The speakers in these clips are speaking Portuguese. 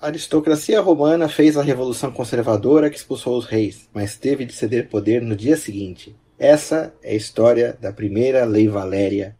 A aristocracia romana fez a revolução conservadora que expulsou os reis, mas teve de ceder poder no dia seguinte. Essa é a história da primeira Lei Valéria.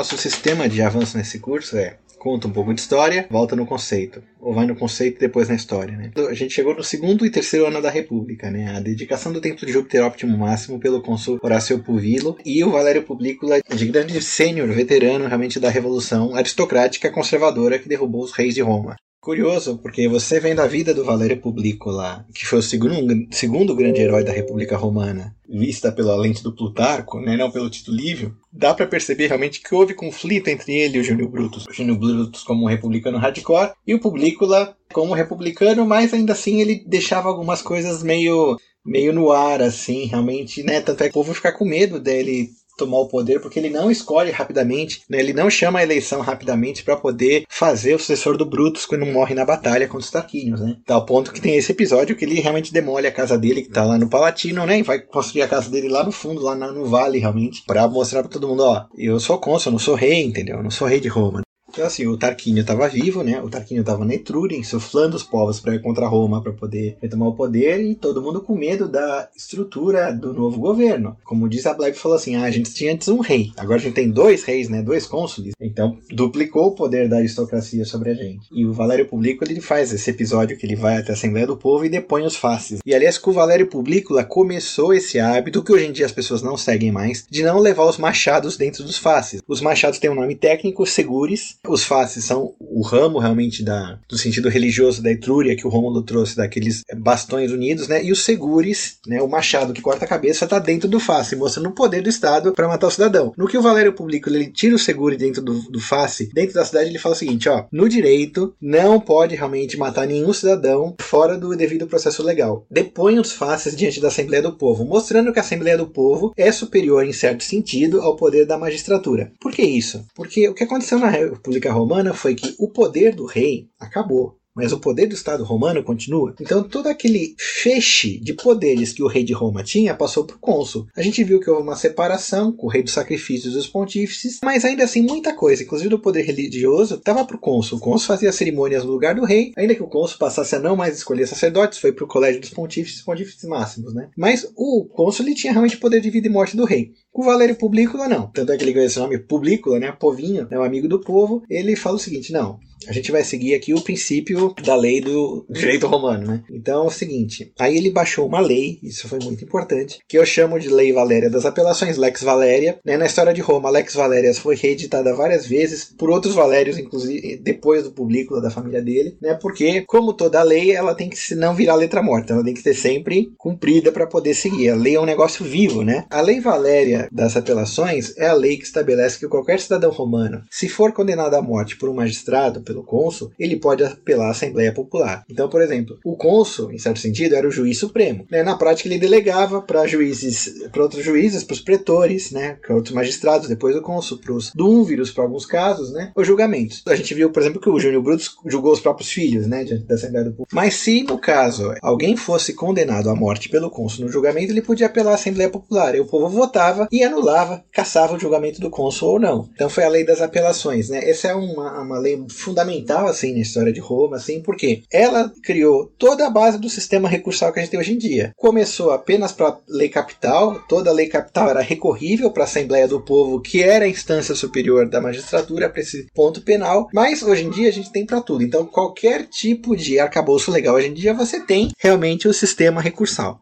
Nosso sistema de avanço nesse curso é conta um pouco de história, volta no conceito. Ou vai no conceito depois na história, né? A gente chegou no segundo e terceiro ano da República, né? A dedicação do Templo de Júpiter Óptimo Máximo pelo cônsul Horácio Puvilo e o Valério Publícula, de grande sênior veterano realmente da Revolução aristocrática conservadora que derrubou os reis de Roma. Curioso, porque você vendo a vida do Valério Publicola, que foi o segundo, segundo grande herói da República Romana, vista pela lente do Plutarco, né, não pelo Tito Livio, dá para perceber realmente que houve conflito entre ele e o Júnior Brutus. O Júnior Brutus como um republicano hardcore e o Publicola como republicano, mas ainda assim ele deixava algumas coisas meio meio no ar, assim, realmente, né? Tanto é que o povo fica com medo dele tomar o poder, porque ele não escolhe rapidamente, né? ele não chama a eleição rapidamente para poder fazer o sucessor do Brutus quando morre na batalha contra os Tarquínios, né? Tal ponto que tem esse episódio que ele realmente demole a casa dele, que tá lá no Palatino, né? E vai construir a casa dele lá no fundo, lá no vale, realmente, para mostrar para todo mundo, ó, eu sou cônsul, eu não sou rei, entendeu? Eu não sou rei de Roma. Então, assim, o Tarquínio estava vivo, né? O Tarquínio estava na Etrúria, insuflando os povos para ir contra Roma, para poder retomar o poder, e todo mundo com medo da estrutura do novo governo. Como diz a Black, falou assim: ah, a gente tinha antes um rei, agora a gente tem dois reis, né? Dois cônsules. Então, duplicou o poder da aristocracia sobre a gente. E o Valério Publico ele faz esse episódio que ele vai até a Assembleia do Povo e depõe os faces. E aliás, com o Valério Publico começou esse hábito que hoje em dia as pessoas não seguem mais, de não levar os machados dentro dos faces. Os machados têm um nome técnico, segures, os faces são o ramo realmente da, do sentido religioso da Etrúria que o Rômulo trouxe daqueles bastões unidos, né? E os segures, né? O machado que corta a cabeça está dentro do face, mostrando o poder do Estado para matar o cidadão. No que o Valério Publico ele tira o segure dentro do, do face, dentro da cidade ele fala o seguinte, ó, no direito não pode realmente matar nenhum cidadão fora do devido processo legal. Depõe os faces diante da Assembleia do Povo, mostrando que a Assembleia do Povo é superior em certo sentido ao poder da magistratura. Por que isso? Porque o que aconteceu na República Romana foi que o poder do rei acabou mas o poder do Estado romano continua. Então, todo aquele feixe de poderes que o rei de Roma tinha passou para o cônsul. A gente viu que houve uma separação com o rei dos sacrifícios dos pontífices, mas ainda assim muita coisa, inclusive do poder religioso, estava para o cônsul. O cônsul fazia cerimônias no lugar do rei, ainda que o cônsul passasse a não mais escolher sacerdotes, foi para o colégio dos pontífices, pontífices máximos, né? Mas o cônsul ele tinha realmente poder de vida e morte do rei. O Valério Publícula não. Tanto é que ele ganhou esse nome Publícula, né? Povinho, né? O amigo do povo. Ele fala o seguinte: não, a gente vai seguir aqui o princípio da lei do direito romano, né? Então é o seguinte, aí ele baixou uma lei, isso foi muito importante, que eu chamo de Lei Valéria das Apelações, Lex Valéria. Né? Na história de Roma, Lex Valéria foi reeditada várias vezes por outros Valérios, inclusive depois do Publículo da família dele, né? Porque, como toda lei, ela tem que não virar letra morta, ela tem que ser sempre cumprida para poder seguir. A lei é um negócio vivo, né? A Lei Valéria das Apelações é a lei que estabelece que qualquer cidadão romano, se for condenado à morte por um magistrado, pelo cônsul, ele pode apelar à Assembleia Popular. Então, por exemplo, o cônsul, em certo sentido, era o juiz supremo. Né? Na prática, ele delegava para juízes, para outros juízes, para os pretores, né? para outros magistrados, depois o cônsul, para os dúnviros, para alguns casos, né? os julgamentos. A gente viu, por exemplo, que o Júnior Brutus julgou os próprios filhos né? diante da Assembleia do Povo. Mas se, no caso, alguém fosse condenado à morte pelo cônsul no julgamento, ele podia apelar à Assembleia Popular. E o povo votava e anulava, caçava o julgamento do cônsul ou não. Então foi a lei das apelações. Né? Essa é uma, uma lei fundamental fundamental assim na história de Roma, assim, porque ela criou toda a base do sistema recursal que a gente tem hoje em dia. Começou apenas para lei capital, toda a lei capital era recorrível para a Assembleia do Povo, que era a instância superior da magistratura para esse ponto penal, mas hoje em dia a gente tem para tudo. Então, qualquer tipo de arcabouço legal hoje em dia você tem realmente o sistema recursal.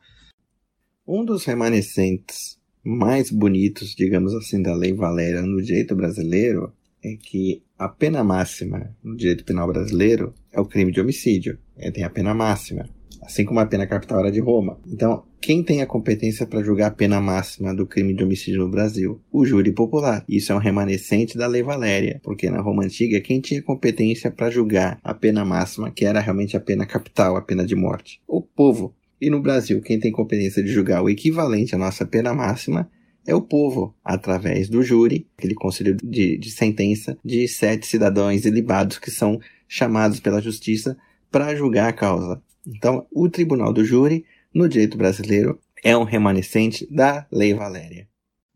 Um dos remanescentes mais bonitos, digamos assim, da Lei Valéria no direito brasileiro é que a pena máxima no direito penal brasileiro é o crime de homicídio. É, tem a pena máxima, assim como a pena capital era de Roma. Então, quem tem a competência para julgar a pena máxima do crime de homicídio no Brasil? O júri popular. Isso é um remanescente da Lei Valéria, porque na Roma Antiga quem tinha competência para julgar a pena máxima, que era realmente a pena capital, a pena de morte? O povo. E no Brasil, quem tem competência de julgar o equivalente à nossa pena máxima é o povo, através do júri, aquele conselho de, de sentença de sete cidadãos ilibados que são chamados pela justiça para julgar a causa. Então, o tribunal do júri no direito brasileiro é um remanescente da Lei Valéria.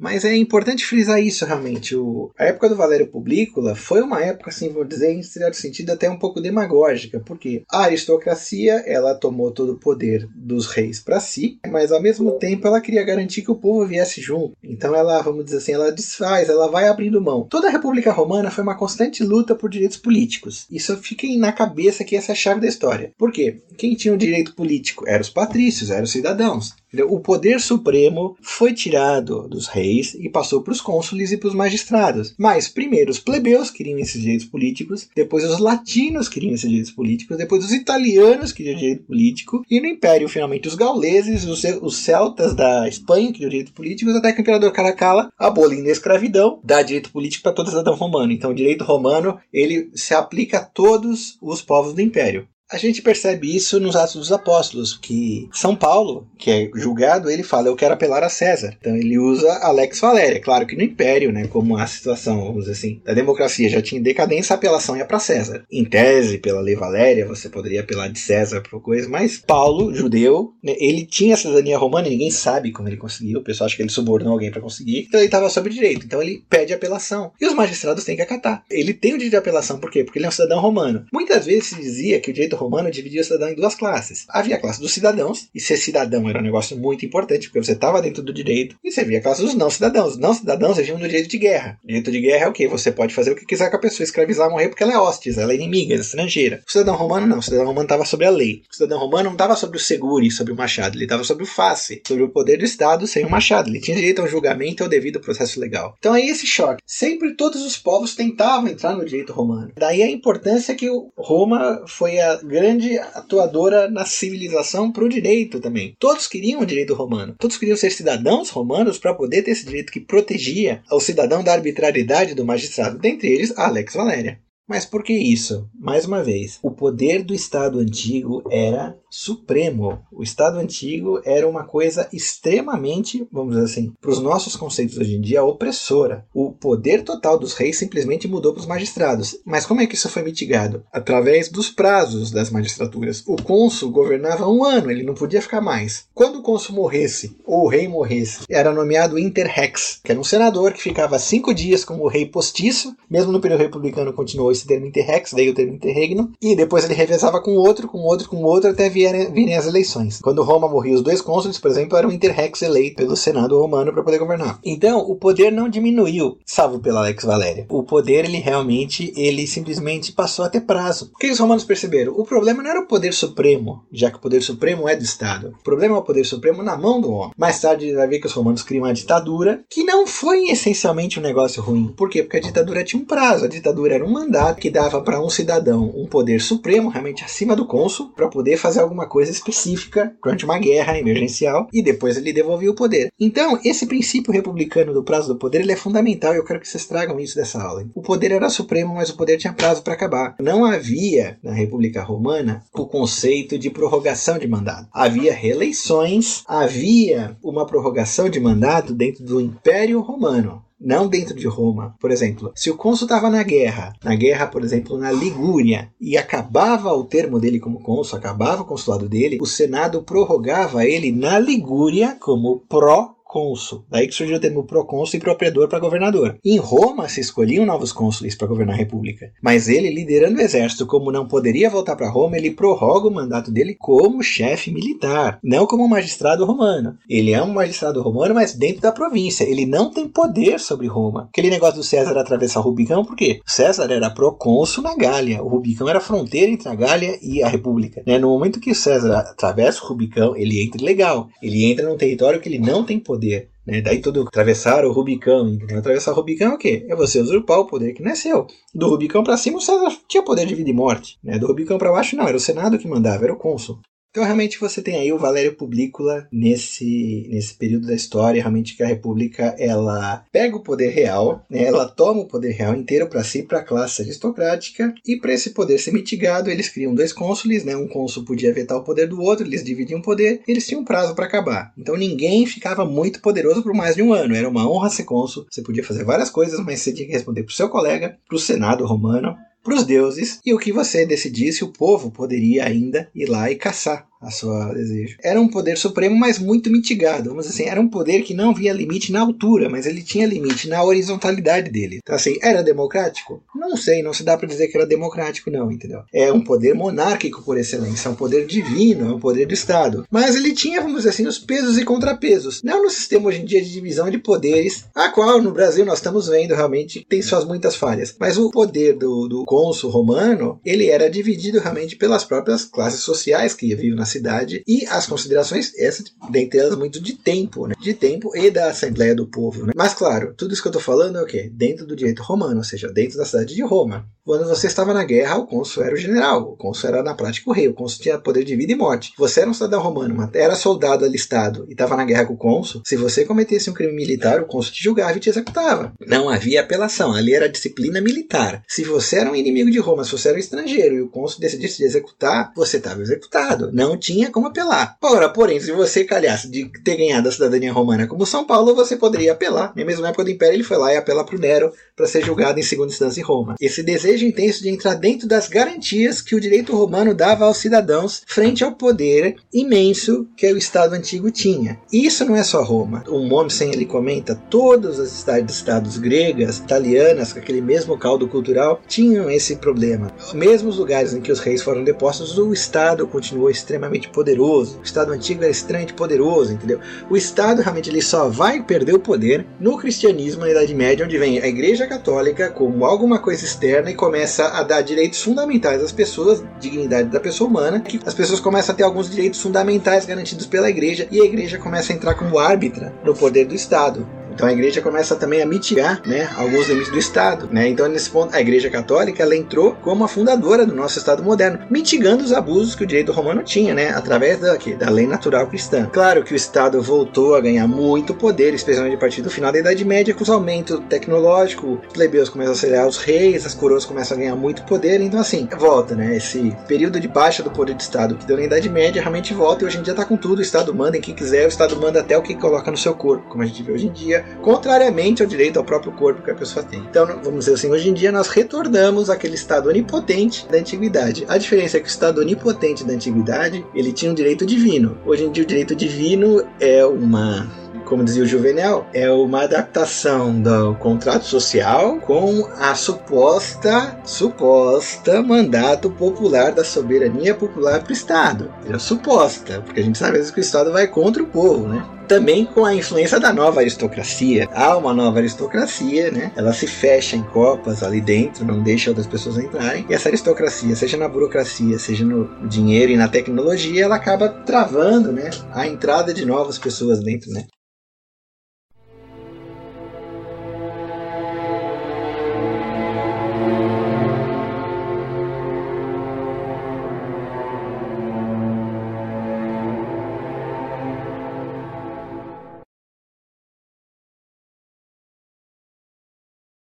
Mas é importante frisar isso realmente. O, a época do Valério Publícola foi uma época, assim, vou dizer, em certo sentido, até um pouco demagógica, porque a aristocracia ela tomou todo o poder dos reis para si, mas ao mesmo tempo ela queria garantir que o povo viesse junto. Então ela, vamos dizer assim, ela desfaz, ela vai abrindo mão. Toda a República Romana foi uma constante luta por direitos políticos. Isso fica na cabeça que essa é a chave da história. Por quê? Quem tinha o direito político eram os patrícios, eram os cidadãos. O poder supremo foi tirado dos reis e passou para os cônsules e para os magistrados. Mas primeiro os plebeus queriam esses direitos políticos, depois os latinos queriam esses direitos políticos, depois os italianos queriam direito político, e no Império, finalmente, os gauleses, os, os celtas da Espanha queriam direito político, até que o imperador Caracalla, abolindo a escravidão, dá direito político para todo cidadão romano. Então o direito romano ele se aplica a todos os povos do Império. A gente percebe isso nos Atos dos Apóstolos, que São Paulo, que é julgado, ele fala: Eu quero apelar a César. Então ele usa Alex Valéria. Claro que no Império, né, como a situação, vamos dizer assim, da democracia já tinha decadência, a apelação ia para César. Em tese, pela lei Valéria, você poderia apelar de César por coisa, mas Paulo, judeu, né, ele tinha a cidadania romana e ninguém sabe como ele conseguiu. O pessoal acha que ele subornou alguém para conseguir. Então ele estava sob direito. Então ele pede apelação. E os magistrados têm que acatar. Ele tem o direito de apelação, por quê? Porque ele é um cidadão romano. Muitas vezes se dizia que o direito romano dividia o cidadão em duas classes. Havia a classe dos cidadãos, e ser cidadão era um negócio muito importante, porque você estava dentro do direito, e você havia a classe dos não cidadãos. Os não cidadãos regiam no direito de guerra. Direito de guerra é o que? Você pode fazer o que quiser com a pessoa, escravizar, morrer, porque ela é hostis, ela é inimiga, ela é estrangeira. O cidadão romano não, o cidadão romano estava sobre a lei. O cidadão romano não estava sobre o seguro e sobre o machado, ele estava sobre o face, sobre o poder do Estado sem o machado. Ele tinha direito ao julgamento e ao devido processo legal. Então aí esse choque. Sempre todos os povos tentavam entrar no direito romano. Daí a importância que Roma foi a grande atuadora na civilização para o direito também. Todos queriam o direito romano. Todos queriam ser cidadãos romanos para poder ter esse direito que protegia o cidadão da arbitrariedade do magistrado, dentre eles Alex Valéria. Mas por que isso? Mais uma vez, o poder do Estado antigo era supremo. O Estado antigo era uma coisa extremamente, vamos dizer assim, para os nossos conceitos hoje em dia, opressora. O poder total dos reis simplesmente mudou para os magistrados. Mas como é que isso foi mitigado? Através dos prazos das magistraturas. O cônsul governava um ano, ele não podia ficar mais. Quando o cônsul morresse, ou o rei morresse, era nomeado interrex, que era um senador que ficava cinco dias como rei postiço, mesmo no período republicano continuou esse termo interrex, daí o termo interregno, e depois ele revezava com outro, com outro, com outro, até vierem, virem as eleições. Quando Roma morria, os dois cônsules, por exemplo, eram interrex eleito pelo Senado romano para poder governar. Então, o poder não diminuiu, salvo pela Alex Valéria. O poder, ele realmente, ele simplesmente passou a ter prazo. O que os romanos perceberam? O problema não era o poder supremo, já que o poder supremo é do Estado. O problema é o poder supremo na mão do homem. Mais tarde, vai ver que os romanos criam uma ditadura, que não foi essencialmente um negócio ruim. Por quê? Porque a ditadura tinha um prazo. A ditadura era um mandato que dava para um cidadão um poder supremo, realmente acima do cônsul, para poder fazer alguma coisa específica durante uma guerra emergencial e depois ele devolvia o poder. Então, esse princípio republicano do prazo do poder ele é fundamental e eu quero que vocês tragam isso dessa aula. O poder era supremo, mas o poder tinha prazo para acabar. Não havia na República Romana o conceito de prorrogação de mandato. Havia reeleições, havia uma prorrogação de mandato dentro do Império Romano não dentro de Roma. Por exemplo, se o cônsul estava na guerra, na guerra, por exemplo, na Ligúria, e acabava o termo dele como cônsul, acabava o consulado dele, o Senado prorrogava ele na Ligúria como pró cônsul. Daí que surgiu o termo procônsul e propriedor para governador. Em Roma se escolhiam novos cônsules para governar a república, mas ele, liderando o exército, como não poderia voltar para Roma, ele prorroga o mandato dele como chefe militar, não como magistrado romano. Ele é um magistrado romano, mas dentro da província. Ele não tem poder sobre Roma. Aquele negócio do César atravessar o Rubicão, por quê? César era procônsul na Gália. O Rubicão era a fronteira entre a Gália e a república. Né? No momento que César atravessa o Rubicão, ele entra legal. Ele entra num território que ele não tem poder poder. Né? Daí tudo atravessar o Rubicão. Entendeu? Atravessar o Rubicão é o quê? É você usurpar o poder que não é seu. Do Rubicão para cima, o César tinha poder de vida e morte. Né? Do Rubicão para baixo, não. Era o Senado que mandava, era o cônsul. Então, realmente, você tem aí o Valério Publícola nesse, nesse período da história, realmente que a República ela pega o poder real, né, ela toma o poder real inteiro para si, para a classe aristocrática, e para esse poder ser mitigado, eles criam dois cônsules, né, um cônsul podia vetar o poder do outro, eles dividiam o poder, eles tinham um prazo para acabar. Então, ninguém ficava muito poderoso por mais de um ano, era uma honra ser cônsul, você podia fazer várias coisas, mas você tinha que responder para o seu colega, para o Senado romano, para os deuses e o que você decidisse, o povo poderia ainda ir lá e caçar a sua desejo. Era um poder supremo, mas muito mitigado. Vamos dizer assim, era um poder que não via limite na altura, mas ele tinha limite na horizontalidade dele. Então, assim, era democrático? Não sei, não se dá para dizer que era democrático, não, entendeu? É um poder monárquico por excelência, é um poder divino, é um poder do Estado. Mas ele tinha, vamos dizer assim, os pesos e contrapesos. Não no sistema hoje em dia de divisão de poderes, a qual no Brasil nós estamos vendo realmente tem suas muitas falhas. Mas o poder do, do cônsul romano, ele era dividido realmente pelas próprias classes sociais que viviam na cidade e as considerações, essa dentre elas muito de tempo, né? De tempo e da Assembleia do Povo, né? Mas claro, tudo isso que eu estou falando é o quê? Dentro do direito romano, ou seja, dentro da cidade de Roma. Quando você estava na guerra, o cônsul era o general, o cônsul era na prática o rei, o cônsul tinha poder de vida e morte. Você era um cidadão romano, era soldado alistado e estava na guerra com o cônsul, se você cometesse um crime militar, o cônsul te julgava e te executava. Não havia apelação, ali era disciplina militar. Se você era um inimigo de Roma, se você era um estrangeiro e o cônsul decidisse te executar, você estava executado. Não tinha como apelar. Ora, porém, se você calhasse de ter ganhado a cidadania romana como São Paulo, você poderia apelar. Na mesma época do Império, ele foi lá e apela para o Nero para ser julgado em segunda instância em Roma. Esse desejo intenso de entrar dentro das garantias que o direito romano dava aos cidadãos frente ao poder imenso que o Estado antigo tinha. Isso não é só Roma. O Mommsen ele comenta todas as cidades estados gregas, italianas, com aquele mesmo caldo cultural, tinham esse problema. Mesmo os lugares em que os reis foram depostos, o Estado continuou extremamente poderoso. O Estado antigo era extremamente poderoso, entendeu? O Estado realmente ele só vai perder o poder no cristianismo na Idade Média, onde vem a Igreja Católica como alguma coisa externa e começa a dar direitos fundamentais às pessoas, dignidade da pessoa humana, que as pessoas começam a ter alguns direitos fundamentais garantidos pela Igreja e a Igreja começa a entrar como árbitra no poder do Estado. Então a igreja começa também a mitigar né, alguns limites do Estado. Né? Então, nesse ponto, a igreja católica ela entrou como a fundadora do nosso Estado moderno, mitigando os abusos que o direito romano tinha, né, através da, aqui, da lei natural cristã. Claro que o Estado voltou a ganhar muito poder, especialmente a partir do final da Idade Média, com os aumentos tecnológicos, os plebeus começam a acelerar os reis, as coroas começam a ganhar muito poder, então assim, volta, né? Esse período de baixa do poder do Estado que deu na Idade Média realmente volta e hoje em dia tá com tudo, o Estado manda em quem quiser, o Estado manda até o que coloca no seu corpo, como a gente vê hoje em dia, contrariamente ao direito ao próprio corpo que a pessoa tem. Então, vamos dizer assim, hoje em dia nós retornamos àquele Estado onipotente da antiguidade. A diferença é que o Estado onipotente da antiguidade, ele tinha um direito divino. Hoje em dia o direito divino é uma como dizia o Juvenal, é uma adaptação do contrato social com a suposta, suposta mandato popular da soberania popular para o Estado. É suposta, porque a gente sabe que o Estado vai contra o povo, né? também com a influência da nova aristocracia. Há uma nova aristocracia, né? Ela se fecha em copas ali dentro, não deixa outras pessoas entrarem. E essa aristocracia, seja na burocracia, seja no dinheiro e na tecnologia, ela acaba travando, né? A entrada de novas pessoas dentro, né?